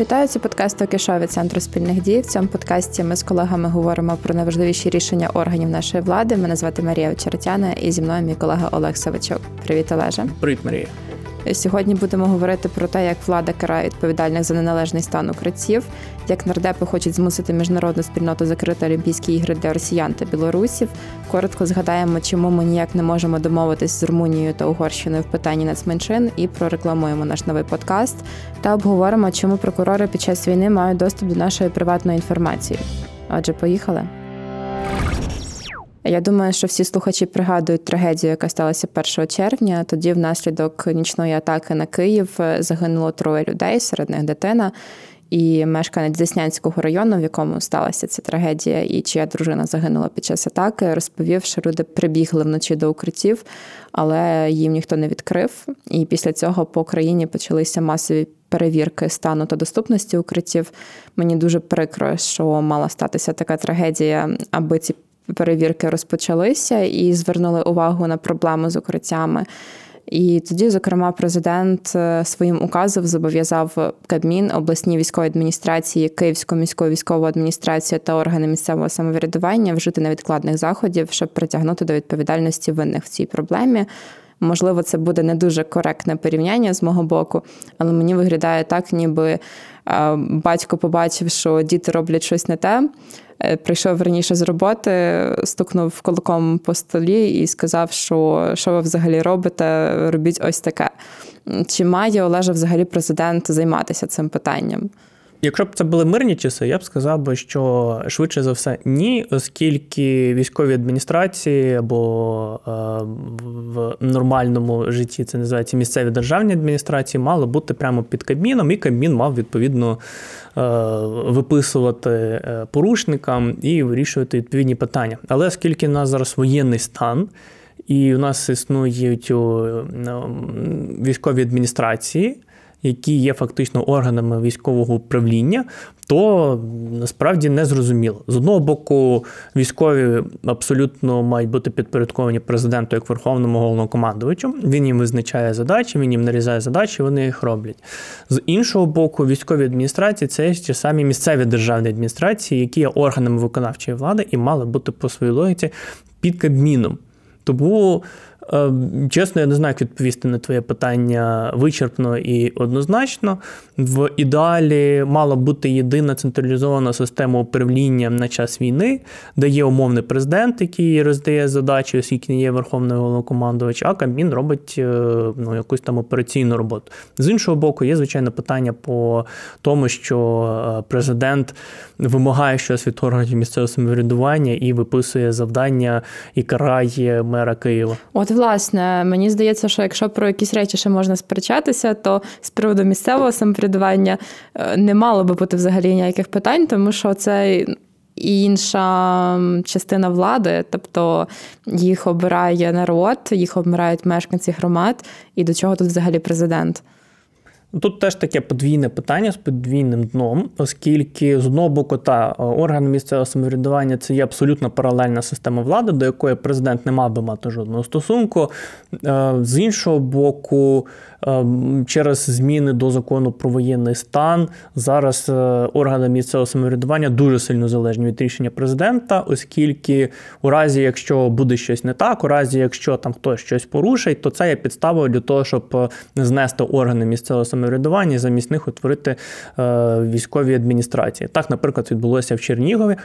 Вітаю це подкаст «Окішо» від центру спільних дій. В цьому подкасті ми з колегами говоримо про найважливіші рішення органів нашої влади. Мене звати Марія Очеретяна і зі мною мій колега Олег Савичок. Привіт, Олеже. Привіт, Марія. Сьогодні будемо говорити про те, як влада карає відповідальних за неналежний стан укриттів, як нардепи хочуть змусити міжнародну спільноту закрити Олімпійські ігри для росіян та білорусів. Коротко згадаємо, чому ми ніяк не можемо домовитись з Румунією та Угорщиною в питанні нацменшин, і прорекламуємо наш новий подкаст. Та обговоримо, чому прокурори під час війни мають доступ до нашої приватної інформації. Отже, поїхали. Я думаю, що всі слухачі пригадують трагедію, яка сталася 1 червня. Тоді, внаслідок нічної атаки на Київ, загинуло троє людей, серед них дитина. І мешканець Деснянського району, в якому сталася ця трагедія, і чия дружина загинула під час атаки, розповів, що люди прибігли вночі до укриттів, але їм ніхто не відкрив. І після цього по країні почалися масові перевірки стану та доступності укриттів. Мені дуже прикро, що мала статися така трагедія, аби ці перевірки розпочалися і звернули увагу на проблему з укриттями. І тоді, зокрема, президент е, своїм указом зобов'язав Кабмін, обласні військові адміністрації, Київську міську військову адміністрацію та органи місцевого самоврядування вжити невідкладних заходів, щоб притягнути до відповідальності винних в цій проблемі. Можливо, це буде не дуже коректне порівняння з мого боку, але мені виглядає так, ніби е, батько побачив, що діти роблять щось не те. Е, прийшов раніше з роботи, стукнув кулаком по столі і сказав, що що ви взагалі робите, робіть ось таке. Чи має Олежа взагалі президент займатися цим питанням? Якщо б це були мирні часи, я б сказав би, що швидше за все ні, оскільки військові адміністрації або е, в нормальному житті це називається місцеві державні адміністрації, мало бути прямо під Кабміном, і Кабмін мав відповідно е, виписувати е, порушникам і вирішувати відповідні питання. Але оскільки в нас зараз воєнний стан. І у нас існують військові адміністрації, які є фактично органами військового управління, то насправді не зрозуміло. З одного боку, військові абсолютно мають бути підпорядковані президенту як верховному головнокомандувачу. Він їм визначає задачі, він їм нарізає задачі, вони їх роблять. З іншого боку, військові адміністрації це ті самі місцеві державні адміністрації, які є органами виконавчої влади і мали бути по своїй логіці під Кабміном. Тому чесно, я не знаю, як відповісти на твоє питання вичерпно і однозначно. В ідеалі мала бути єдина централізована система управління на час війни, де є умовний президент, який роздає задачі, оскільки не є верховний головнокомандувач, а Кабмін робить е, ну, якусь там операційну роботу. З іншого боку, є звичайно питання по тому, що е, президент вимагає щось від органів місцевого самоврядування і виписує завдання і карає мера Києва. От власне, мені здається, що якщо про якісь речі ще можна сперечатися, то з приводу місцевого самоврядування е, не мало би бути взагалі ніяких питань, тому що це. Інша частина влади, тобто їх обирає народ, їх обирають мешканці громад, і до чого тут взагалі президент? Тут теж таке подвійне питання з подвійним дном, оскільки з одного боку, та органи місцевого самоврядування це є абсолютно паралельна система влади, до якої президент не мав би мати жодного стосунку. Е, з іншого боку, Ем, через зміни до закону про воєнний стан зараз е, органи місцевого самоврядування дуже сильно залежні від рішення президента, оскільки у разі, якщо буде щось не так, у разі, якщо там хтось щось порушить, то це є підставою для того, щоб е, знести органи місцевого самоврядування і замість них утворити е, військові адміністрації. Так, наприклад, відбулося в Чернігові.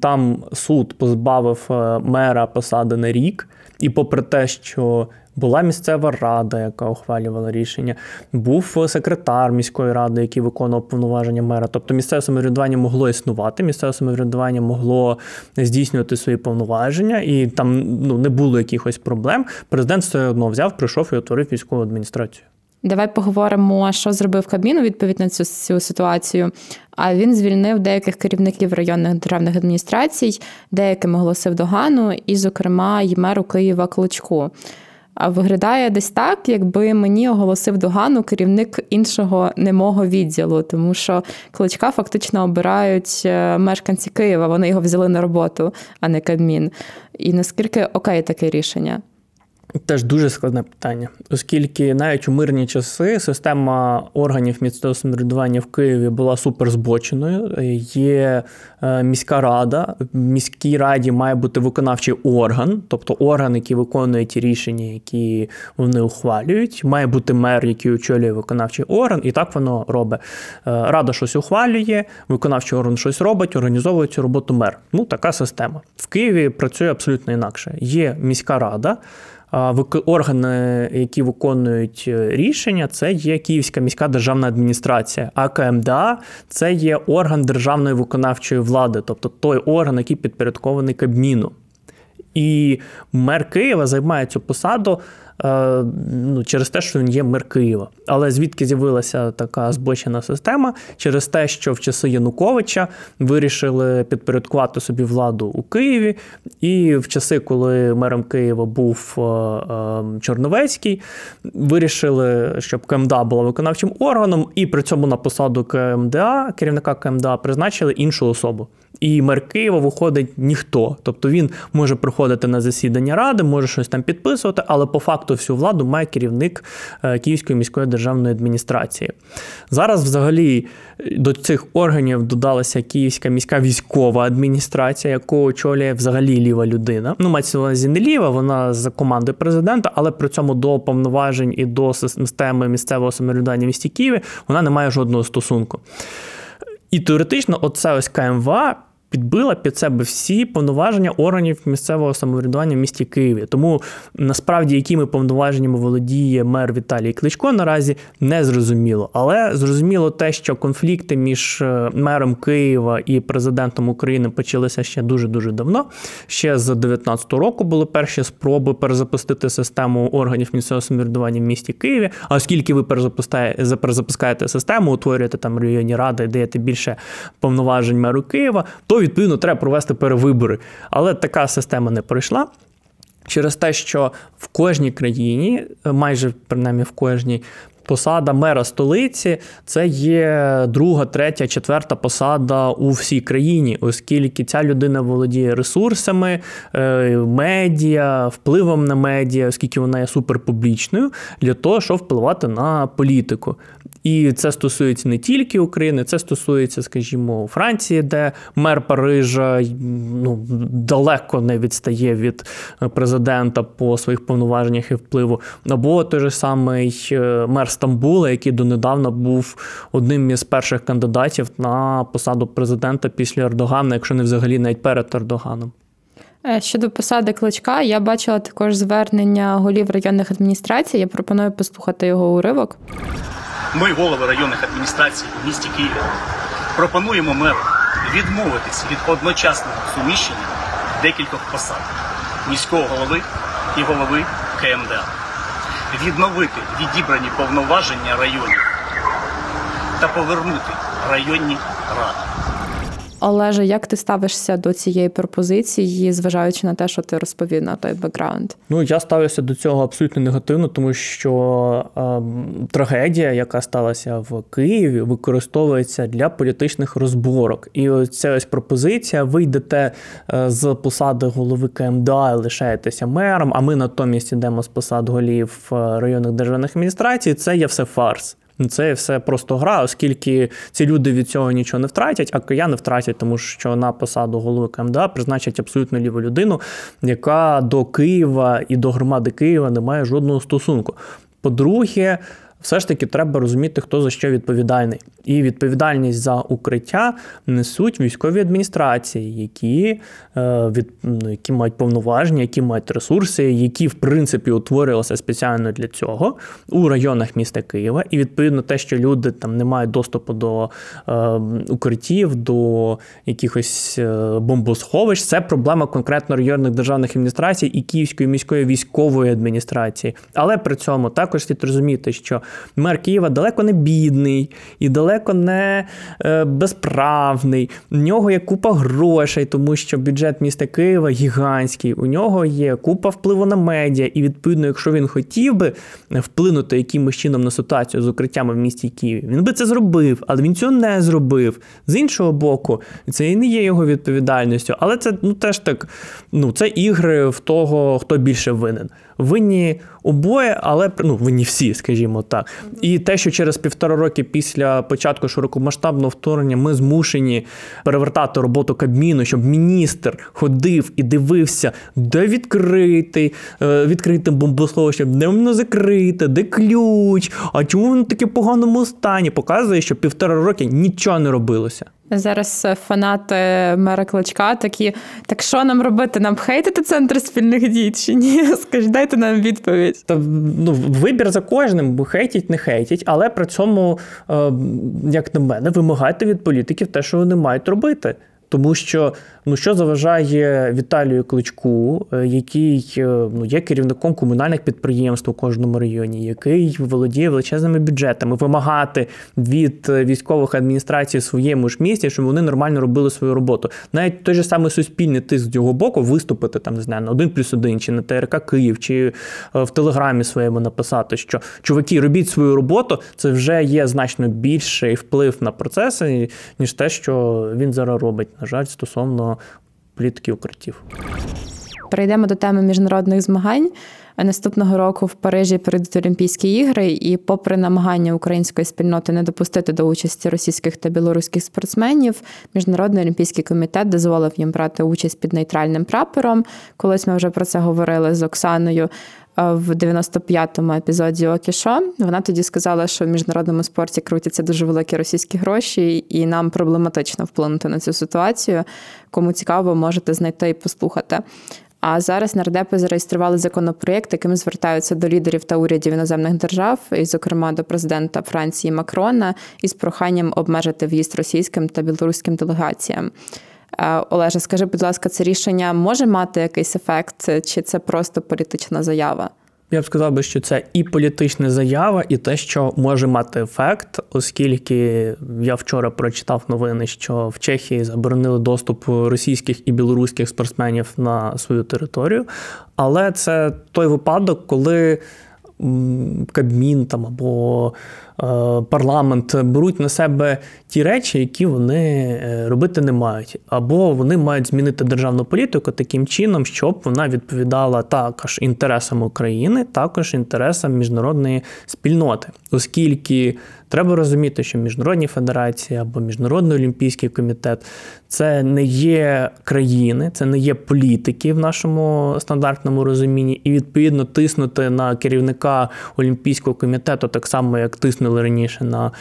Там суд позбавив мера посади на рік, і попри те, що була місцева рада, яка ухвалювала рішення, був секретар міської ради, який виконував повноваження мера. Тобто місцеве самоврядування могло існувати, місцеве самоврядування могло здійснювати свої повноваження, і там ну не було якихось проблем. Президент все одно взяв, прийшов і утворив військову адміністрацію. Давай поговоримо, що зробив Кабмін у відповідь на цю, цю ситуацію. А він звільнив деяких керівників районних державних адміністрацій, деяким оголосив догану, і, зокрема, й меру Києва Клочку. А виглядає десь так, якби мені оголосив догану керівник іншого немого відділу, тому що кличка фактично обирають е, мешканці Києва. Вони його взяли на роботу, а не Кабмін. І наскільки окей таке рішення? Теж дуже складне питання, оскільки навіть у мирні часи система органів місцевого самоврядування в Києві була суперзбоченою. Є е, міська рада, в міській раді має бути виконавчий орган, тобто орган, який виконує ті рішення, які вони ухвалюють. Має бути мер, який очолює виконавчий орган, і так воно робить. Е, рада щось ухвалює, виконавчий орган щось робить, організовує цю роботу мер. Ну така система в Києві працює абсолютно інакше. Є міська рада органи, які виконують е, рішення, це є Київська міська державна адміністрація, а КМДА це є орган державної виконавчої влади, тобто той орган, який підпорядкований Кабміну. І мер Києва займає цю посаду ну, через те, що він є мер Києва. Але звідки з'явилася така збочена система? Через те, що в часи Януковича вирішили підпорядкувати собі владу у Києві, і в часи, коли мером Києва був е, е, Чорновецький, вирішили, щоб КМДА була виконавчим органом, і при цьому на посаду КМДА, керівника КМДА, призначили іншу особу. І мер Києва виходить ніхто. Тобто він може приходити на засідання ради, може щось там підписувати, але по факту всю владу має керівник е, Київської міської державної адміністрації. Зараз, взагалі, до цих органів додалася Київська міська військова адміністрація, яку очолює взагалі ліва людина. Ну, мається на увазі не ліва, вона з команди президента, але при цьому до повноважень і до системи місцевого самоврядування в місті Києві вона не має жодного стосунку. І теоретично, оце ось КМВА підбила під себе всі повноваження органів місцевого самоврядування в місті Києві. Тому насправді, якими повноваженнями володіє мер Віталій Кличко, наразі не зрозуміло. Але зрозуміло те, що конфлікти між е, мером Києва і президентом України почалися ще дуже дуже давно. Ще з 2019 року були перші спроби перезапустити систему органів місцевого самоврядування в місті Києві. А оскільки ви перезапускаєте систему, утворюєте там районні ради, даєте більше повноважень меру Києва, то відповідно треба провести перевибори. Але така система не пройшла. Через те, що в кожній країні, майже принаймні в кожній, посада мера столиці це є друга, третя, четверта посада у всій країні, оскільки ця людина володіє ресурсами, е, медіа, впливом на медіа, оскільки вона є суперпублічною, для того, щоб впливати на політику. І це стосується не тільки України, це стосується, скажімо, Франції, де мер Парижа ну, далеко не відстає від президента по своїх повноваженнях і впливу. Або той же самий е, мер Стамбула, який донедавна був одним із перших кандидатів на посаду президента після Ердогана, якщо не взагалі навіть перед Ердоганом. Е, щодо посади кличка, я бачила також звернення голів районних адміністрацій. Я пропоную послухати його уривок. Ми, голови районних адміністрацій у місті Києві, пропонуємо меру відмовитись від одночасного суміщення декількох посад міського голови і голови КМДА, відновити відібрані повноваження районів та повернути районні ради. Олеже, як ти ставишся до цієї пропозиції, зважаючи на те, що ти розповів на той бекграунд? Ну я ставлюся до цього абсолютно негативно, тому що е, трагедія, яка сталася в Києві, використовується для політичних розборок. І ця ось пропозиція: ви йдете е, з посади голови КМДА, і лишаєтеся мером. А ми натомість йдемо з посад голів е, районних державних адміністрацій. Це є все фарс. Це все просто гра, оскільки ці люди від цього нічого не втратять, а кияни втратять, тому що на посаду голови КМДА призначать абсолютно ліву людину, яка до Києва і до громади Києва не має жодного стосунку. По-друге, все ж таки треба розуміти, хто за що відповідальний. І відповідальність за укриття несуть військові адміністрації, які е, від, ну, які мають повноваження, які мають ресурси, які в принципі утворилися спеціально для цього у районах міста Києва. І відповідно те, що люди там не мають доступу до е, укриттів, до якихось е, бомбосховищ, це проблема конкретно районних державних адміністрацій і Київської міської військової адміністрації. Але при цьому також слід розуміти, що мер Києва далеко не бідний і далеко не е, безправний. У нього є купа грошей, тому що бюджет міста Києва гігантський. У нього є купа впливу на медіа, і відповідно, якщо він хотів би вплинути якимось чином на ситуацію з укриттями в місті Києві, він би це зробив, але він цього не зробив. З іншого боку, це і не є його відповідальністю, але це ну теж так. Ну це ігри в того, хто більше винен винні обоє, але ну, винні всі, скажімо так. І те, що через півтора роки після початку широкомасштабного вторгнення ми змушені перевертати роботу Кабміну, щоб міністр ходив і дивився, де відкритий, е, відкритим бомбословищем, де воно закрите, де ключ, а чому воно таке поганому стані? Показує, що півтора роки нічого не робилося. Зараз фанати мера кличка такі. Так що нам робити? Нам хейтити центр спільних дій чи ні? Скажіть, дайте нам відповідь. Та ну вибір за кожним, бо хейтіть, не хейтіть, але при цьому, е, як на мене, вимагайте від політиків те, що вони мають робити. Тому що ну що заважає Віталію Кличку, е, який е, ну є керівником комунальних підприємств у кожному районі, який володіє величезними бюджетами, вимагати від е, військових адміністрацій в своєму ж місті, щоб вони нормально робили свою роботу. Навіть той же самий суспільний тиск з його боку виступити там, не знаю, на один плюс один, чи на ТРК Київ, чи в Телеграмі своєму написати, що чуваки, робіть свою роботу, це вже є значно більший вплив на процеси, ніж те, що він зараз робить. На жаль, стосовно політики укриттів. Перейдемо до теми міжнародних змагань. Наступного року в Парижі прийдуть Олімпійські ігри, і, попри намагання української спільноти не допустити до участі російських та білоруських спортсменів, міжнародний олімпійський комітет дозволив їм брати участь під нейтральним прапором. Колись ми вже про це говорили з Оксаною в 95-му епізоді Окішо. Вона тоді сказала, що в міжнародному спорті крутяться дуже великі російські гроші, і нам проблематично вплинути на цю ситуацію. Кому цікаво, можете знайти і послухати. А зараз нардепи зареєстрували законопроєкт, яким звертаються до лідерів та урядів іноземних держав, і, зокрема, до президента Франції Макрона, із проханням обмежити в'їзд російським та білоруським делегаціям. Олеже, скажи, будь ласка, це рішення може мати якийсь ефект, чи це просто політична заява? Я б сказав би, що це і політична заява, і те, що може мати ефект, оскільки я вчора прочитав новини, що в Чехії заборонили доступ російських і білоруських спортсменів на свою територію. Але це той випадок, коли Кабмін там або парламент беруть на себе ті речі, які вони е, робити не мають, або вони мають змінити державну політику таким чином, щоб вона відповідала також інтересам України, також інтересам міжнародної спільноти, оскільки Треба розуміти, що міжнародні федерації або Міжнародний олімпійський комітет це не є країни, це не є політики в нашому стандартному розумінні, і відповідно тиснути на керівника Олімпійського комітету, так само як тиснули раніше на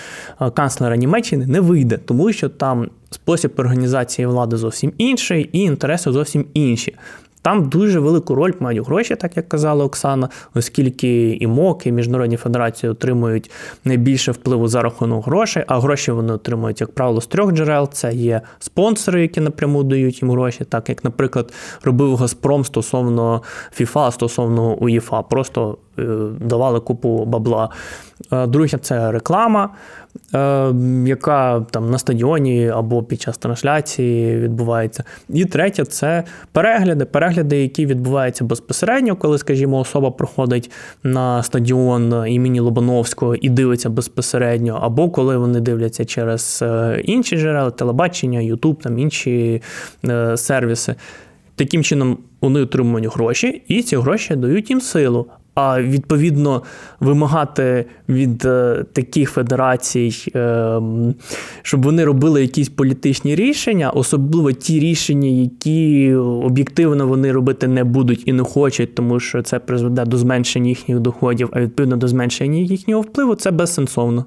е, канцлера Німеччини, не вийде, тому що там спосіб організації влади зовсім інший, і інтереси зовсім інші. Там дуже велику роль мають гроші, так як казала Оксана, оскільки і МОК, і міжнародні федерації отримують найбільше впливу за рахунок грошей, а гроші вони отримують, як правило, з трьох джерел. Це є спонсори, які напряму дають їм гроші, так як, наприклад, робив Газпром стосовно ФІФА, стосовно УЄФА, просто е, давали купу бабла. Е, друге, це реклама. Е, яка там на стадіоні або під час трансляції відбувається. І третє це перегляди, перегляди, які відбуваються безпосередньо, коли, скажімо, особа проходить на стадіон імені Лобановського і дивиться безпосередньо, або коли вони дивляться через е, інші джерела, телебачення, Ютуб, там інші сервіси. Таким чином вони отримують гроші, і ці гроші дають їм силу. А відповідно вимагати від е, таких федерацій, е, щоб вони робили якісь політичні рішення, особливо ті рішення, які об'єктивно вони робити не будуть і не хочуть, тому що це призведе до зменшення їхніх доходів, а відповідно до зменшення їхнього впливу, це безсенсовно.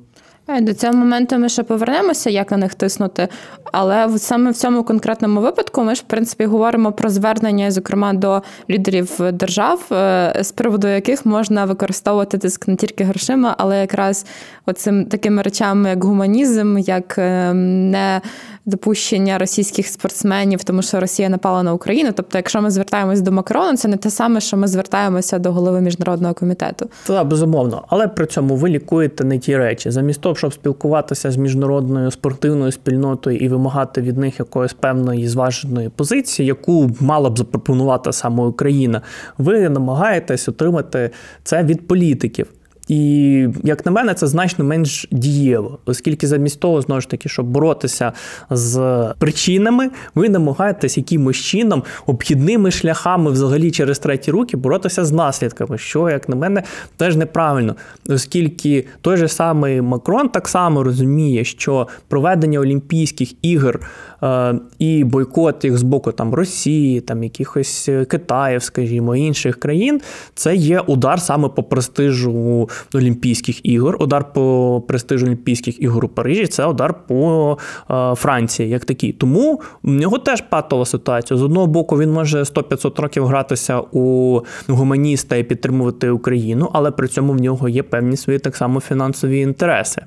Е, до цього моменту ми ще повернемося, як на них тиснути. Але саме в цьому конкретному випадку ми ж в принципі говоримо про звернення, зокрема до лідерів держав, е, з приводу яких можна використовувати тиск не тільки грошима, але якраз оцим такими речами, як гуманізм, як ем, не допущення російських спортсменів, тому що Росія напала на Україну. Тобто, якщо ми звертаємось до Макрона, це не те саме, що ми звертаємося до голови міжнародного комітету. Так, безумовно, але при цьому ви лікуєте не ті речі. Замість того, щоб спілкуватися з міжнародною спортивною спільнотою і вимагати від них якоїсь певної зваженої позиції, яку мала б запропонувати саме Україна, ви намагаєтесь отримати це від політиків. І, як на мене, це значно менш дієво, оскільки замість того, знову ж таки, щоб боротися з причинами, ви намагаєтесь якимось чином обхідними шляхами, взагалі через треті руки, боротися з наслідками, що, як на мене, теж неправильно, оскільки той же самий Макрон так само розуміє, що проведення Олімпійських ігор е, і бойкот їх з боку там Росії, там якихось Китаїв, скажімо, інших країн, це є удар саме по престижу Олімпійських ігор. Удар по престижу Олімпійських ігор у Парижі це удар по е, Франції, як такий. Тому в нього теж патова ситуація. З одного боку, він може 100-500 років гратися у гуманіста і підтримувати Україну, але при цьому в нього є певні свої так само фінансові інтереси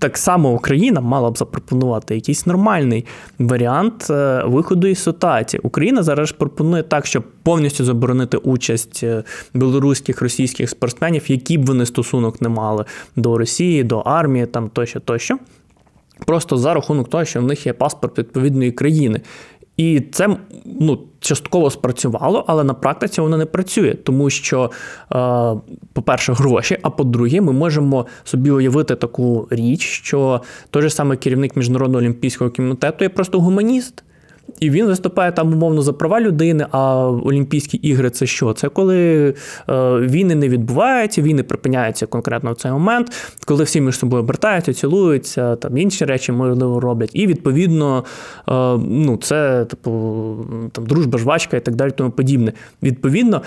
так само Україна мала б запропонувати якийсь нормальний варіант е, виходу із ситуації. Україна зараз пропонує так, щоб повністю заборонити участь е, білоруських російських спортсменів, які б вони стосунок не мали до Росії, до армії, там тощо, тощо. Просто за рахунок того, що в них є паспорт відповідної країни. І це ну, частково спрацювало, але на практиці воно не працює, тому що, е, по-перше, гроші. А по-друге, ми можемо собі уявити таку річ, що той же саме керівник міжнародного олімпійського комітету є просто гуманіст. І він виступає там умовно за права людини. А Олімпійські ігри це що? Це коли е, війни не відбуваються, війни припиняються конкретно в цей момент, коли всі між собою обертаються, цілуються, там інші речі можливо роблять. І відповідно, е, ну це типу там дружба, жвачка і так далі, тому подібне. Відповідно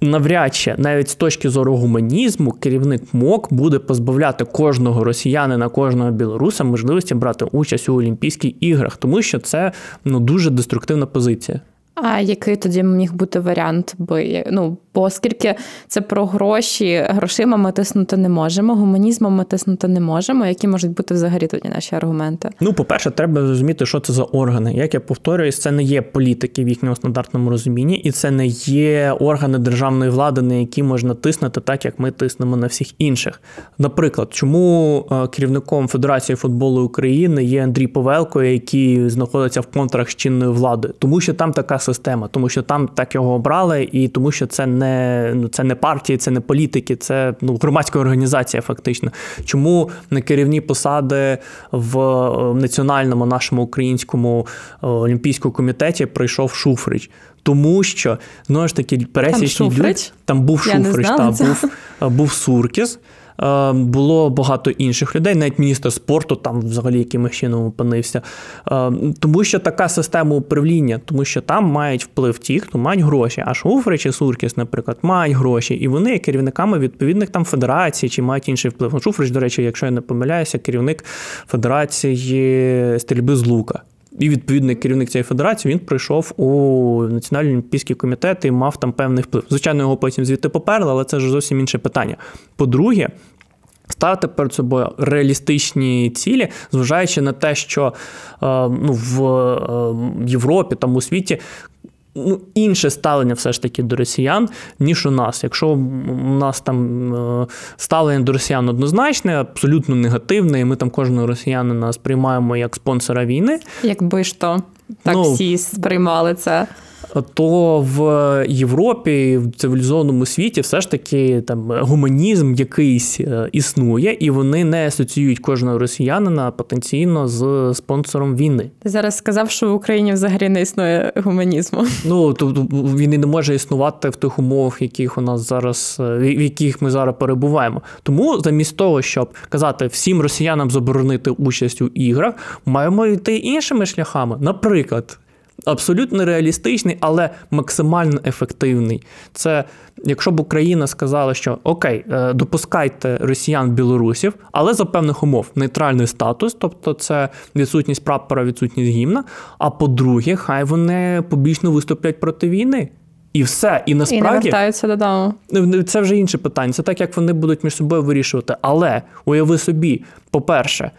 навряд чи навіть з точки зору гуманізму керівник МОК буде позбавляти кожного росіянина, кожного білоруса можливості брати участь у Олімпійських іграх, тому що це ну дуже деструктивна позиція. А який тоді міг бути варіант? би ну оскільки це про гроші, грошима ми тиснути не можемо, гуманізмом ми тиснути не можемо. Які можуть бути взагалі тоді наші аргументи? Ну, по-перше, треба зрозуміти, що це за органи. Як я повторююсь, це не є політики в їхньому стандартному розумінні, і це не є органи державної влади, на які можна тиснути так, як ми тиснемо на всіх інших. Наприклад, чому е, керівником Федерації футболу України є Андрій Повелко, який знаходиться в контрах з чинною владою, тому що там така система, тому що там так його обрали, і тому що це не не ну це не партії, це не політики, це ну громадська організація, фактично. Чому на керівні посади в е, національному нашому українському е, олімпійському комітеті прийшов Шуфрич? Тому що знову ж таки пересічні люди там був Шуфрич, та був, е, був Суркіс. Е, було багато інших людей, навіть міністр спорту там взагалі якимось чином опинився. Е, тому що така система управління, тому що там мають вплив ті, хто мають гроші. А Шуфри чи Суркіс, наприклад, мають гроші, і вони є керівниками відповідних там федерацій чи мають інший вплив. Шуфрич, до речі, якщо я не помиляюся, керівник Федерації стрільби з лука. І відповідний керівник цієї федерації він прийшов у Національний олімпійський комітет і мав там певний вплив. Звичайно, його потім звідти поперли, але це ж зовсім інше питання. По-друге, ставити перед собою реалістичні цілі, зважаючи на те, що е, ну, в е, Європі там у світі ну, інше ставлення все ж таки до росіян, ніж у нас. Якщо у нас там е, ставлення до росіян однозначне, абсолютно негативне, і ми там кожного росіянина сприймаємо як спонсора війни. Якби ж то так ну, всі сприймали це то в Європі, в цивілізованому світі, все ж таки там гуманізм якийсь е, існує, і вони не асоціюють кожного росіянина потенційно з спонсором війни. Ти зараз сказав, що в Україні взагалі не існує гуманізму. Ну тобто він і не може існувати в тих умовах, яких у нас зараз, е, в яких ми зараз перебуваємо. Тому замість того, щоб казати всім росіянам заборонити участь у іграх, маємо йти іншими шляхами. Наприклад абсолютно реалістичний, але максимально ефективний. Це якщо б Україна сказала, що окей, е, допускайте росіян білорусів, але за певних умов нейтральний статус, тобто це відсутність прапора, відсутність гімна. А по-друге, хай вони побічно виступлять проти війни. І все, і насправді І не вертаються додому. Це вже інше питання. Це так, як вони будуть між собою вирішувати. Але уяви собі, по-перше, е,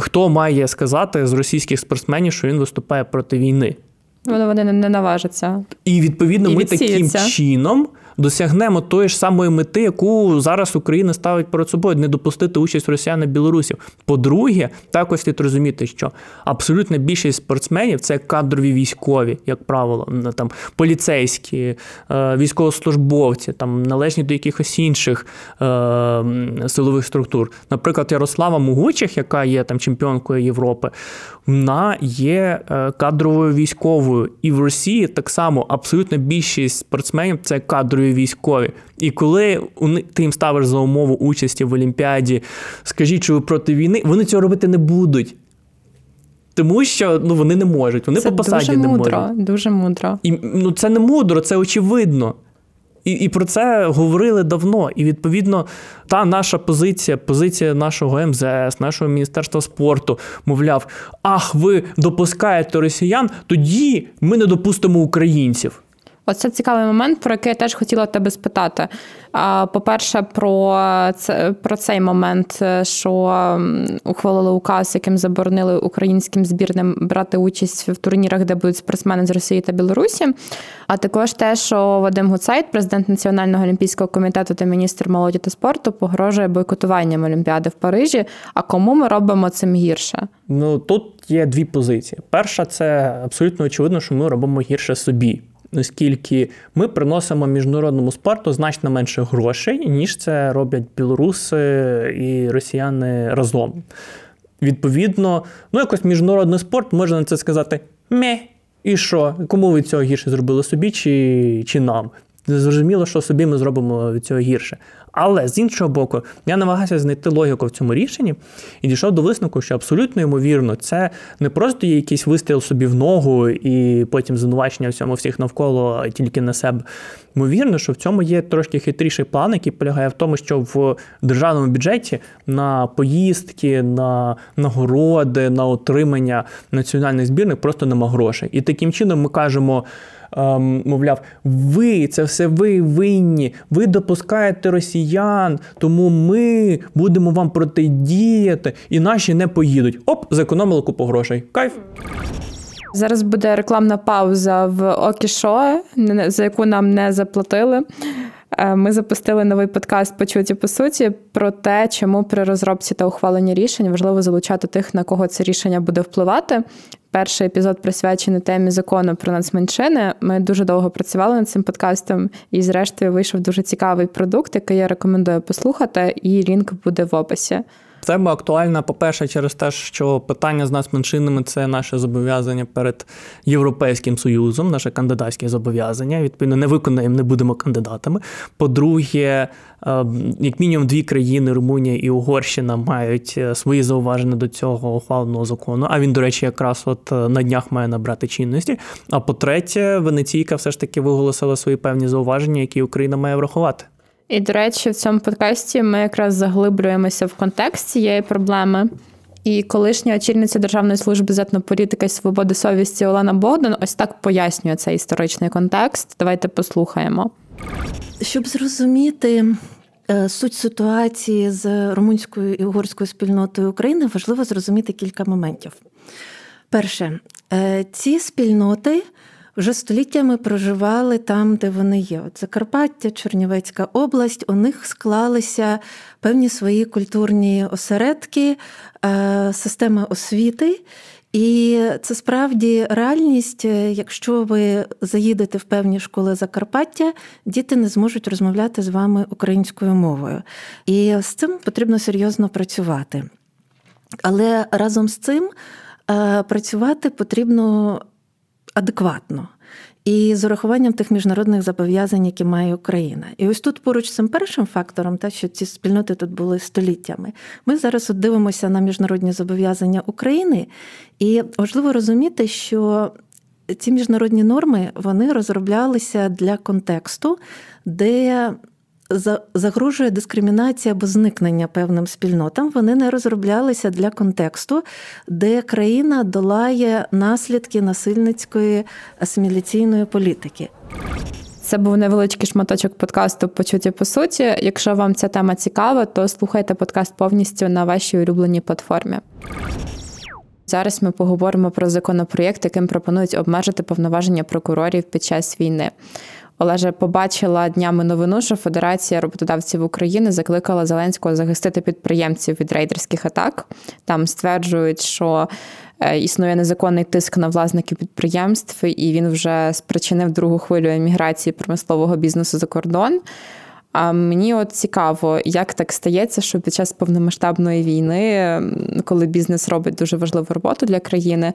хто має сказати з російських спортсменів, що він виступає проти війни? Вони вони не наважаться. І відповідно і ми таким чином досягнемо тої ж самої мети, яку зараз Україна ставить перед собою, не допустити участь росіян і білорусів. По-друге, також слід розуміти, що абсолютна більшість спортсменів це кадрові військові, як правило, там поліцейські, е, військовослужбовці, там належні до якихось інших е, силових структур. Наприклад, Ярослава Могучих, яка є там чемпіонкою Європи, вона є е, кадровою військовою, і в Росії так само абсолютна більшість спортсменів це кадрові військові. І коли ти їм ставиш за умову участі в Олімпіаді, скажіть, що ви проти війни, вони цього робити не будуть. Тому що ну вони не можуть, вони це по посаді дуже не мудро, можуть. Дуже мудро. І ну це не мудро, це очевидно. І і про це говорили давно. І відповідно, та наша позиція, позиція нашого МЗС, нашого міністерства спорту, мовляв, ах, ви допускаєте росіян, тоді ми не допустимо українців. Оце цікавий момент, про який я теж хотіла тебе спитати. По-перше, про це, про цей момент, е, що ухвалили указ, яким заборонили українським збірним брати участь в турнірах, де будуть спортсмени з Росії та Білорусі. А також те, що Вадим Гуцайт, президент Національного олімпійського комітету та міністр молоді та спорту, погрожує бойкотуванням Олімпіади в Парижі. А кому ми робимо цим гірше? Ну тут є дві позиції. Перша, це абсолютно очевидно, що ми робимо гірше собі оскільки ми приносимо міжнародному спорту значно менше грошей, ніж це роблять білоруси і росіяни разом. Відповідно, ну якось міжнародний спорт можна на це сказати ме. І що? Кому ви цього гірше зробили собі чи, чи нам? Зрозуміло, що собі ми зробимо від цього гірше. Але з іншого боку, я намагався знайти логіку в цьому рішенні і дійшов до висновку, що абсолютно ймовірно, це не просто є якийсь вистріл собі в ногу і потім звинувачення всьому всіх навколо тільки на себе. Ймовірно, що в цьому є трошки хитріший план, який полягає в тому, що в державному бюджеті на поїздки, на нагороди, на отримання національних збірних просто нема грошей. І таким чином ми кажемо. Ем, мовляв, ви це все ви винні, ви допускаєте росіян, тому ми будемо вам протидіяти, і наші не поїдуть. Оп, зекономили купу грошей. Кайф. Зараз буде рекламна пауза в Окішо, за яку нам не заплатили. Е, ми запустили новий подкаст Почуті по суті про те, чому при розробці та ухваленні рішень важливо залучати тих, на кого це рішення буде впливати. Перший епізод присвячений темі закону про нацменшини. Ми дуже довго працювали над цим подкастом, і, зрештою, вийшов дуже цікавий продукт, який я рекомендую послухати, і лінк буде в описі. Тема актуальна, по-перше, через те, що питання з нацменшинами це наше зобов'язання перед Європейським Союзом, наше кандидатське зобов'язання. Відповідно, не виконаємо, не будемо кандидатами. По-друге, е, як мінімум дві країни Румунія і Угорщина мають е, свої зауваження до цього ухваленого закону. А він, до речі, якраз от е, на днях має набрати чинності. А по-третє, Венеційка все ж таки виголосила свої певні зауваження, які Україна має врахувати. І, до речі, в цьому подкасті ми якраз заглиблюємося в контекст цієї проблеми. І колишня очільниця Державної служби з етнополітики і свободи совісті Олена Богдан ось так пояснює цей історичний контекст. Давайте послухаємо. Щоб зрозуміти е, суть ситуації з румунською і угорською спільнотою України, важливо зрозуміти кілька моментів. Перше, е, ці спільноти вже століттями проживали там, де вони є. От Закарпаття, Чернівецька область, у них склалися певні свої культурні осередки, е, системи освіти. І це справді реальність. Е, якщо ви заїдете в певні школи Закарпаття, діти не зможуть розмовляти з вами українською мовою. І з цим потрібно серйозно працювати. Але разом з цим е, працювати потрібно адекватно. І з урахуванням тих міжнародних зобов'язань, які має Україна. І ось тут поруч з цим першим фактором, та що ці спільноти тут були століттями. Ми зараз от дивимося на міжнародні зобов'язання України, і важливо розуміти, що ці міжнародні норми вони розроблялися для контексту, де загрожує дискримінація або зникнення певним спільнотам. Вони не розроблялися для контексту, де країна долає наслідки насильницької асиміляційної політики. Це був невеличкий шматочок подкасту Почуті по суті. Якщо вам ця тема цікава, то слухайте подкаст повністю на вашій улюбленій платформі. Зараз ми поговоримо про законопроєкт, яким пропонують обмежити повноваження прокурорів під час війни. Олеже побачила днями новину, що Федерація роботодавців України закликала Зеленського захистити підприємців від рейдерських атак. Там стверджують, що е, існує незаконний тиск на власників підприємств, і він вже спричинив другу хвилю еміграції промислового бізнесу за кордон. А мені от цікаво, як так стається, що під час повномасштабної війни, коли бізнес робить дуже важливу роботу для країни,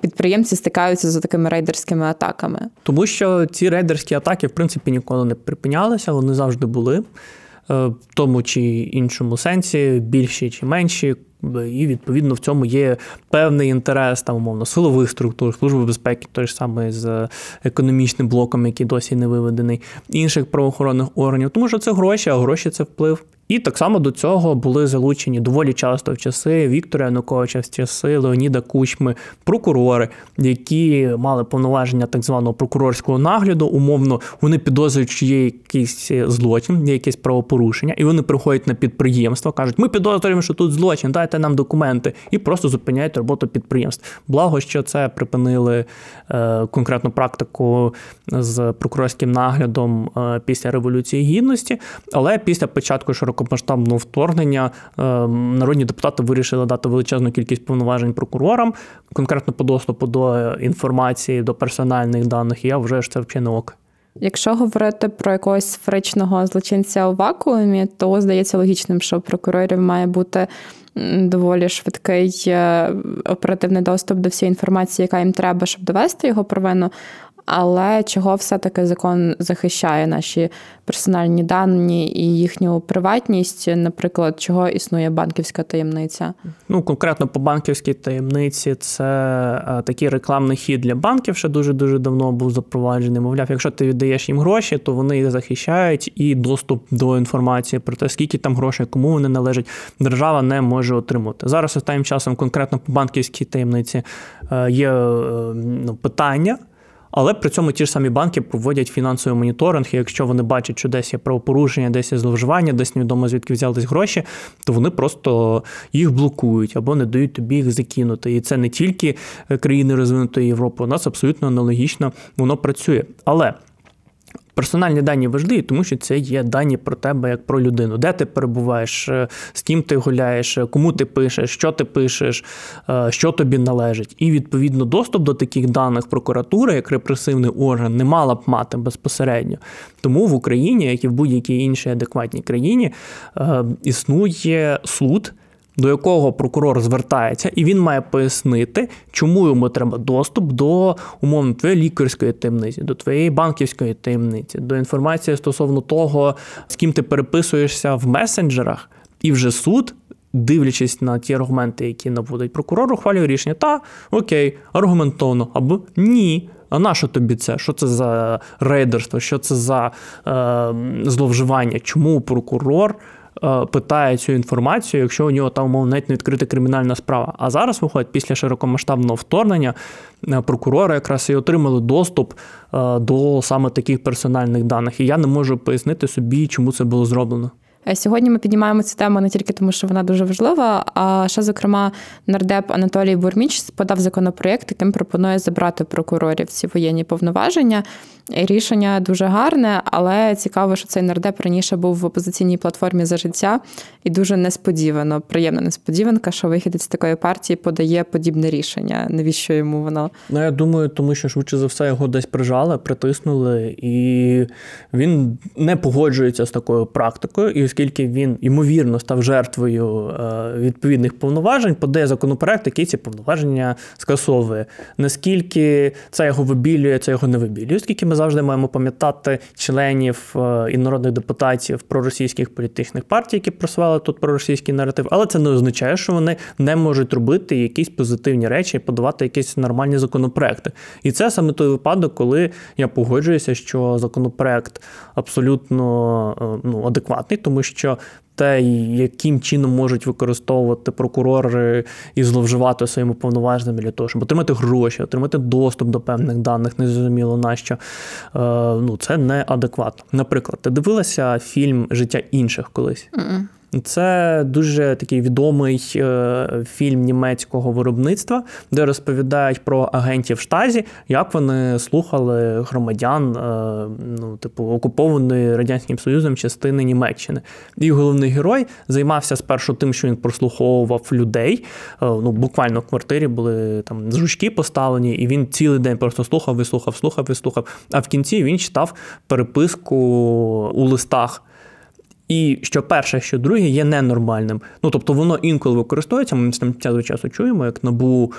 підприємці стикаються з такими рейдерськими атаками. Тому що ці рейдерські атаки, в принципі, ніколи не припинялися, вони завжди були. Е, в тому чи іншому сенсі, більші чи менші, і відповідно в цьому є певний інтерес там, умовно, силових структур, служби безпеки, той ж самий з економічним блоком, який досі не виведений, інших правоохоронних органів, тому що це гроші, а гроші це вплив. І так само до цього були залучені доволі часто в часи Віктора Януковича, в часи Леоніда Кучми, прокурори, які мали повноваження так званого прокурорського нагляду. Умовно, вони підозрюють, що є якийсь злочин, є якесь правопорушення, і вони приходять на підприємство, кажуть, ми підозрюємо, що тут злочин, дайте нам документи, і просто зупиняють роботу підприємств. Благо, що це припинили е, конкретну практику з прокурорським наглядом е, після революції гідності, але після початку широко широкомасштабного вторгнення е, народні депутати вирішили дати величезну кількість повноважень прокурорам, конкретно по доступу до інформації, до персональних даних. І я вже ж це взагалі не ок. Якщо говорити про якогось сферичного злочинця у вакуумі, то здається логічним, що у прокурорів має бути доволі швидкий е, оперативний доступ до всієї інформації, яка їм треба, щоб довести його провину. Але чого все-таки закон захищає наші персональні дані і їхню приватність, наприклад, чого існує банківська таємниця? Ну конкретно по банківській таємниці, це е, такий рекламний хід для банків, ще дуже дуже давно був запроваджений. Мовляв, якщо ти віддаєш їм гроші, то вони їх захищають, і доступ до інформації про те, скільки там грошей, кому вони належать, держава не може отримати. Зараз останнім часом конкретно по банківській таємниці е, є е, ну, питання. Але при цьому ті ж самі банки проводять фінансовий моніторинг. і Якщо вони бачать, що десь є правопорушення, десь є зловживання, десь невідомо звідки взялись гроші, то вони просто їх блокують або не дають тобі їх закинути. І це не тільки країни розвинутої Європи, у нас абсолютно аналогічно воно працює. Але Персональні дані важливі, тому що це є дані про тебе як про людину. Де ти перебуваєш, е, з ким ти гуляєш, е, кому ти пишеш, що ти пишеш, е, що тобі належить. І відповідно доступ до таких даних прокуратура, як репресивний орган, не мала б мати безпосередньо. Тому в Україні, як і в будь-якій іншій адекватній країні, існує суд до якого прокурор звертається, і він має пояснити, чому йому треба доступ до умовно твоєї лікарської таємниці, до твоєї банківської таємниці, до інформації стосовно того, з ким ти переписуєшся в месенджерах, і вже суд. Дивлячись на ті аргументи, які наводить прокурор, ухвалює рішення, та окей, аргументовно, або ні. А на що тобі це? Що це за рейдерство? Що це за е, зловживання? Чому прокурор питає цю інформацію, якщо у нього там умовно навіть не відкрита кримінальна справа. А зараз виходить після широкомасштабного вторгнення е, прокурори якраз і отримали доступ е, до саме таких персональних даних. І я не можу пояснити собі, чому це було зроблено. Сьогодні ми піднімаємо цю тему не тільки тому, що вона дуже важлива, а ще, зокрема, нардеп Анатолій Бурміч подав законопроєкт, яким пропонує забрати прокурорів ці воєнні повноваження. Рішення дуже гарне, але цікаво, що цей нардеп раніше був в опозиційній платформі за життя і дуже несподівано, приємна несподіванка, що вихідець з такої партії подає подібне рішення. Навіщо йому воно? Ну я думаю, тому що швидше за все його десь прижали, притиснули, і він не погоджується з такою практикою. І оскільки він ймовірно став жертвою е, відповідних повноважень, подає законопроект, який ці повноваження скасовує. Наскільки це його вибілює, це його не вибілює, оскільки ми завжди маємо пам'ятати членів е, і народних депутатів проросійських політичних партій, які просували тут проросійський наратив, але це не означає, що вони не можуть робити якісь позитивні речі і подавати якісь нормальні законопроекти. І це саме той випадок, коли я погоджуюся, що законопроект абсолютно е, ну, адекватний, тому що. Те, яким чином можуть використовувати прокурори і зловживати своїми повноваженнями для того, щоб отримати гроші, отримати доступ до певних даних, незрозуміло на що, е, ну це неадекватно. Наприклад, ти дивилася фільм Життя інших колись? Mm-mm. Це дуже такий відомий е, фільм німецького виробництва, де розповідають про агентів штазі, як вони слухали громадян, е, ну, типу, окупованої радянським союзом частини Німеччини. І головний герой займався спершу тим, що він прослуховував людей. Е, ну, буквально в квартирі були там жучки поставлені, і він цілий день просто слухав, вислухав, слухав, вислухав. А в кінці він читав переписку у листах. І що перше, що друге є ненормальним. Ну тобто воно інколи використовується. Ми там час від часу чуємо, як набу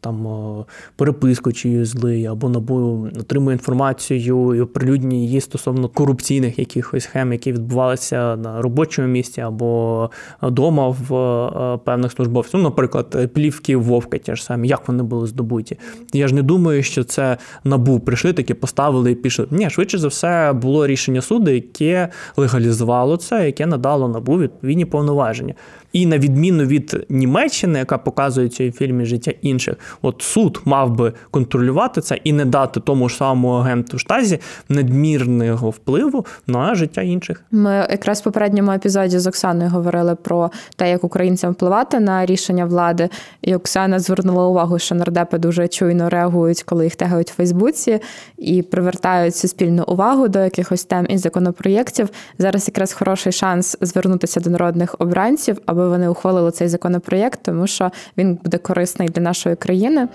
там переписку чиюсь злий, або набу отримує інформацію і оприлюднює її стосовно корупційних якихось схем, які відбувалися на робочому місці або вдома в е, певних службовців. Ну, наприклад, плівки Вовка ті ж самі, як вони були здобуті. Я ж не думаю, що це набу прийшли, такі поставили і пішли. Ні, швидше за все було рішення суду, яке легалізувало це це, яке надало набу відповідні повноваження. І на відміну від Німеччини, яка показує цій фільмі життя інших, от суд мав би контролювати це і не дати тому ж самому агенту штазі надмірного впливу на життя інших. Ми якраз в попередньому епізоді з Оксаною говорили про те, як українцям впливати на рішення влади. І Оксана звернула увагу, що нардепи дуже чуйно реагують, коли їх тегають в Фейсбуці і привертають суспільну увагу до якихось тем і законопроєктів. Зараз якраз хороший шанс звернутися до народних обранців, аби вони ухвалили цей законопроєкт, тому що він буде корисний для нашої країни.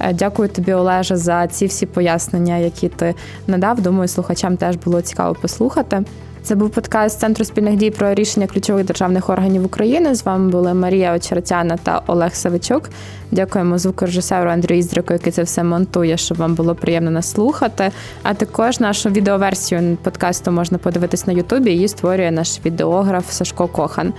Е, дякую тобі, Олеже, за ці всі пояснення, які ти надав. Думаю, слухачам теж було цікаво послухати. Це був подкаст Центру спільних дій про рішення ключових державних органів України. З вами були Марія Очеретяна та Олег Савичук. Дякуємо звукорежисеру Андрію Іздрику, який це все монтує, щоб вам було приємно нас слухати. А також нашу відеоверсію подкасту можна подивитись на Ютубі. Її створює наш відеограф Сашко Кохан.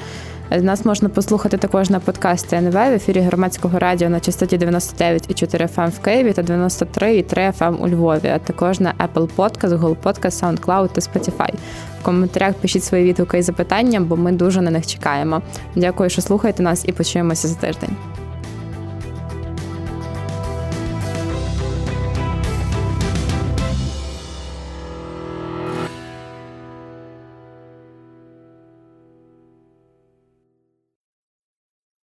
Нас можна послухати також на подкасті НВ в ефірі громадського радіо на частоті 99,4 FM в Києві та 93,3 FM у Львові, а також на Apple Podcast, Google Podcast, SoundCloud та Spotify. В коментарях пишіть свої відгуки і запитання, бо ми дуже на них чекаємо. Дякую, що слухаєте нас, і почуємося за тиждень.